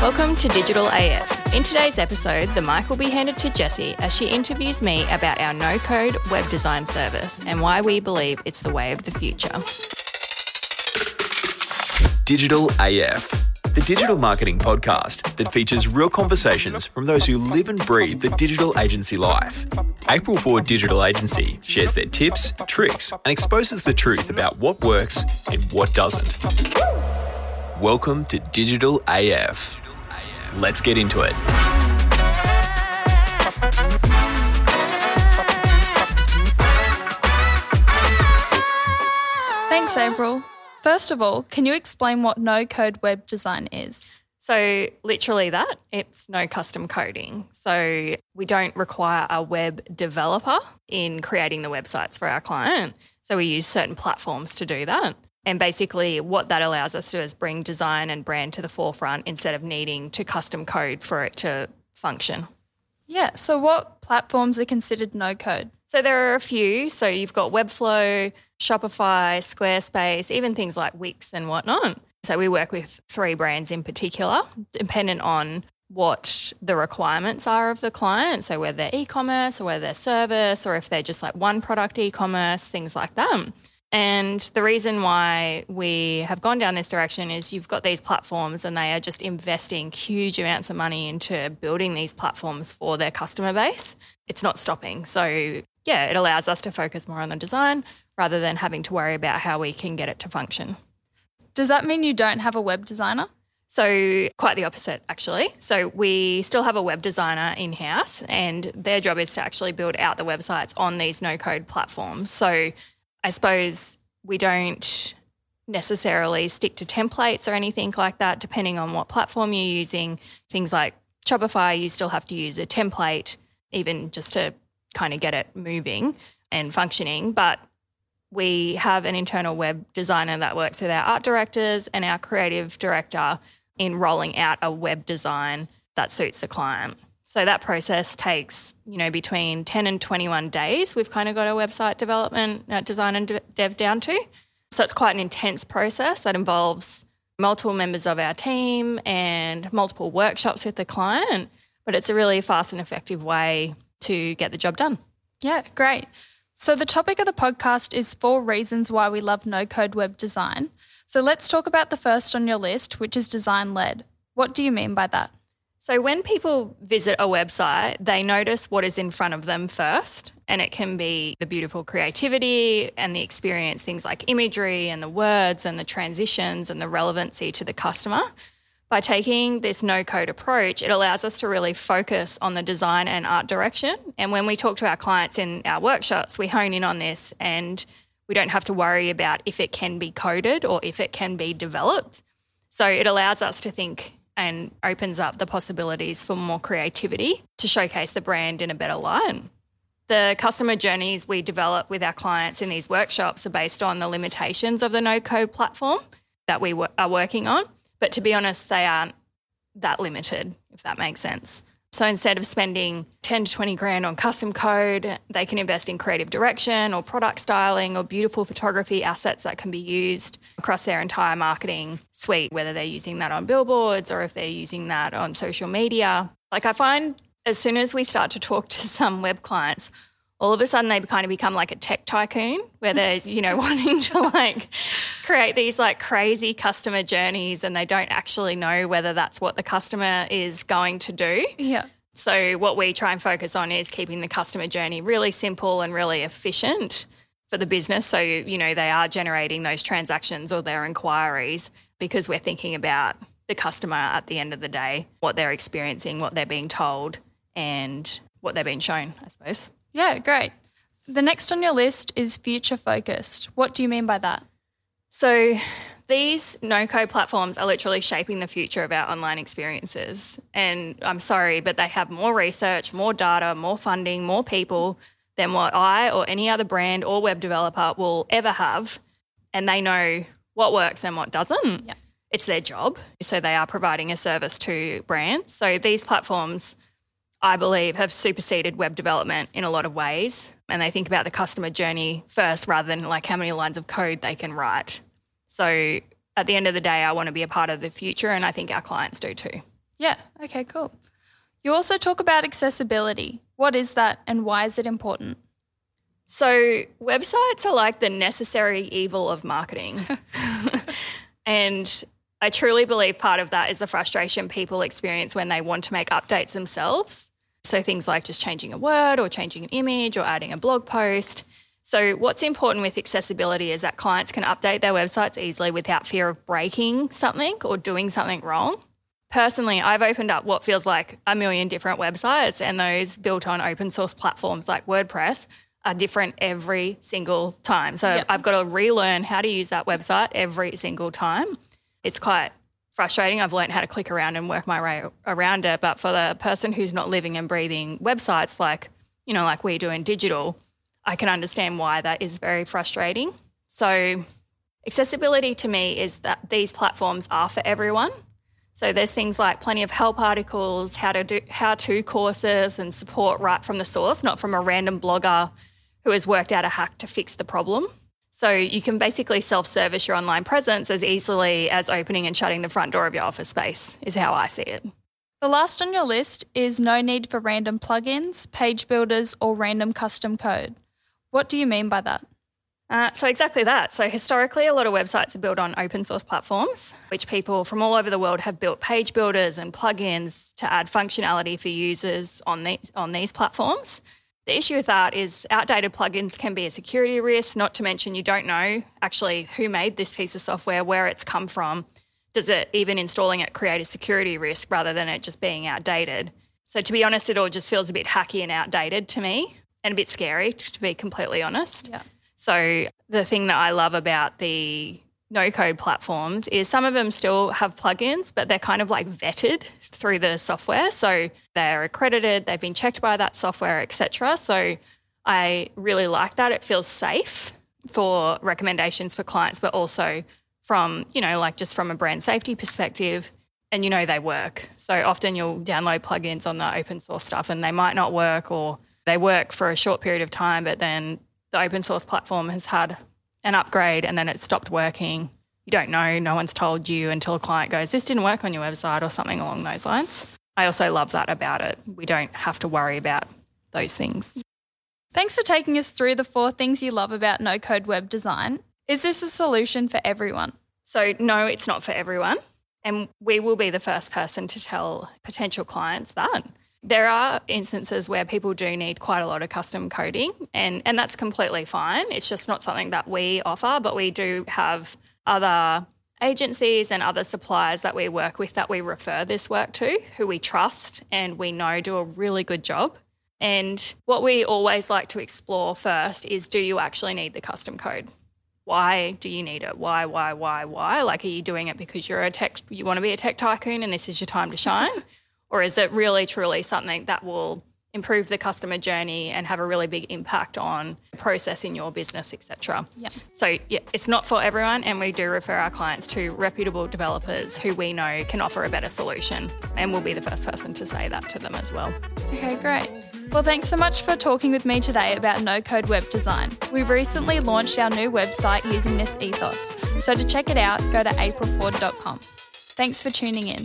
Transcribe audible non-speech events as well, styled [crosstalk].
Welcome to Digital AF. In today's episode, the mic will be handed to Jessi as she interviews me about our no code web design service and why we believe it's the way of the future. Digital AF, the digital marketing podcast that features real conversations from those who live and breathe the digital agency life. April Ford Digital Agency shares their tips, tricks, and exposes the truth about what works and what doesn't. Welcome to Digital AF. Let's get into it. Thanks, April. First of all, can you explain what no code web design is? So, literally, that it's no custom coding. So, we don't require a web developer in creating the websites for our client. So, we use certain platforms to do that. And basically, what that allows us to do is bring design and brand to the forefront instead of needing to custom code for it to function. Yeah, so what platforms are considered no code? So there are a few. So you've got Webflow, Shopify, Squarespace, even things like Wix and whatnot. So we work with three brands in particular, dependent on what the requirements are of the client. So whether they're e-commerce or whether they're service or if they're just like one product e-commerce, things like that. And the reason why we have gone down this direction is you've got these platforms and they are just investing huge amounts of money into building these platforms for their customer base. It's not stopping. So, yeah, it allows us to focus more on the design rather than having to worry about how we can get it to function. Does that mean you don't have a web designer? So, quite the opposite, actually. So, we still have a web designer in house, and their job is to actually build out the websites on these no code platforms. So, I suppose we don't necessarily stick to templates or anything like that, depending on what platform you're using. Things like Shopify, you still have to use a template, even just to kind of get it moving and functioning. But we have an internal web designer that works with our art directors and our creative director in rolling out a web design that suits the client. So that process takes, you know, between 10 and 21 days. We've kind of got our website development, uh, design and dev down to. So it's quite an intense process that involves multiple members of our team and multiple workshops with the client. But it's a really fast and effective way to get the job done. Yeah, great. So the topic of the podcast is four reasons why we love no code web design. So let's talk about the first on your list, which is design led. What do you mean by that? So, when people visit a website, they notice what is in front of them first. And it can be the beautiful creativity and the experience, things like imagery and the words and the transitions and the relevancy to the customer. By taking this no code approach, it allows us to really focus on the design and art direction. And when we talk to our clients in our workshops, we hone in on this and we don't have to worry about if it can be coded or if it can be developed. So, it allows us to think and opens up the possibilities for more creativity to showcase the brand in a better light. The customer journeys we develop with our clients in these workshops are based on the limitations of the no code platform that we are working on. But to be honest, they aren't that limited, if that makes sense. So instead of spending 10 to 20 grand on custom code, they can invest in creative direction or product styling or beautiful photography assets that can be used across their entire marketing suite, whether they're using that on billboards or if they're using that on social media. Like I find as soon as we start to talk to [laughs] some web clients, all of a sudden they kind of become like a tech tycoon where they're, you know, [laughs] wanting to like create these like crazy customer journeys and they don't actually know whether that's what the customer is going to do. Yeah. So what we try and focus on is keeping the customer journey really simple and really efficient for the business. So, you know, they are generating those transactions or their inquiries because we're thinking about the customer at the end of the day, what they're experiencing, what they're being told, and what they're being shown, I suppose. Yeah, great. The next on your list is future focused. What do you mean by that? So, these no code platforms are literally shaping the future of our online experiences. And I'm sorry, but they have more research, more data, more funding, more people than what I or any other brand or web developer will ever have. And they know what works and what doesn't. Yeah. It's their job. So, they are providing a service to brands. So, these platforms I believe, have superseded web development in a lot of ways. And they think about the customer journey first rather than like how many lines of code they can write. So at the end of the day, I want to be a part of the future, and I think our clients do too. Yeah, okay, cool. You also talk about accessibility. What is that and why is it important? So, websites are like the necessary evil of marketing. [laughs] and I truly believe part of that is the frustration people experience when they want to make updates themselves. So, things like just changing a word or changing an image or adding a blog post. So, what's important with accessibility is that clients can update their websites easily without fear of breaking something or doing something wrong. Personally, I've opened up what feels like a million different websites, and those built on open source platforms like WordPress are different every single time. So yep. I've got to relearn how to use that website every single time. It's quite frustrating. I've learned how to click around and work my way around it. But for the person who's not living and breathing websites like, you know, like we do in digital, I can understand why that is very frustrating. So accessibility to me is that these platforms are for everyone. So there's things like plenty of help articles, how to do how to courses and support right from the source, not from a random blogger who has worked out a hack to fix the problem. So you can basically self-service your online presence as easily as opening and shutting the front door of your office space is how I see it. The last on your list is no need for random plugins, page builders, or random custom code. What do you mean by that? Uh, so, exactly that. So, historically, a lot of websites are built on open source platforms, which people from all over the world have built page builders and plugins to add functionality for users on, the, on these platforms. The issue with that is outdated plugins can be a security risk, not to mention you don't know actually who made this piece of software, where it's come from. Does it even installing it create a security risk rather than it just being outdated? So, to be honest, it all just feels a bit hacky and outdated to me and a bit scary, to be completely honest. Yeah. So, the thing that I love about the no code platforms is some of them still have plugins, but they're kind of like vetted through the software. So they're accredited, they've been checked by that software, etc. So I really like that. It feels safe for recommendations for clients, but also from, you know, like just from a brand safety perspective. And you know they work. So often you'll download plugins on the open source stuff and they might not work or they work for a short period of time, but then the open source platform has had an upgrade and then it stopped working. You don't know, no one's told you until a client goes, This didn't work on your website or something along those lines. I also love that about it. We don't have to worry about those things. Thanks for taking us through the four things you love about no code web design. Is this a solution for everyone? So, no, it's not for everyone. And we will be the first person to tell potential clients that. There are instances where people do need quite a lot of custom coding, and, and that's completely fine. It's just not something that we offer, but we do have other agencies and other suppliers that we work with that we refer this work to, who we trust and we know do a really good job. And what we always like to explore first is do you actually need the custom code? Why do you need it? Why, why, why, why? Like, are you doing it because you're a tech, you want to be a tech tycoon and this is your time to shine? Or is it really truly something that will improve the customer journey and have a really big impact on process in your business, etc. Yeah. So yeah, it's not for everyone, and we do refer our clients to reputable developers who we know can offer a better solution, and we'll be the first person to say that to them as well. Okay, great. Well, thanks so much for talking with me today about no code web design. We've recently launched our new website using this ethos, so to check it out, go to aprilford.com. Thanks for tuning in.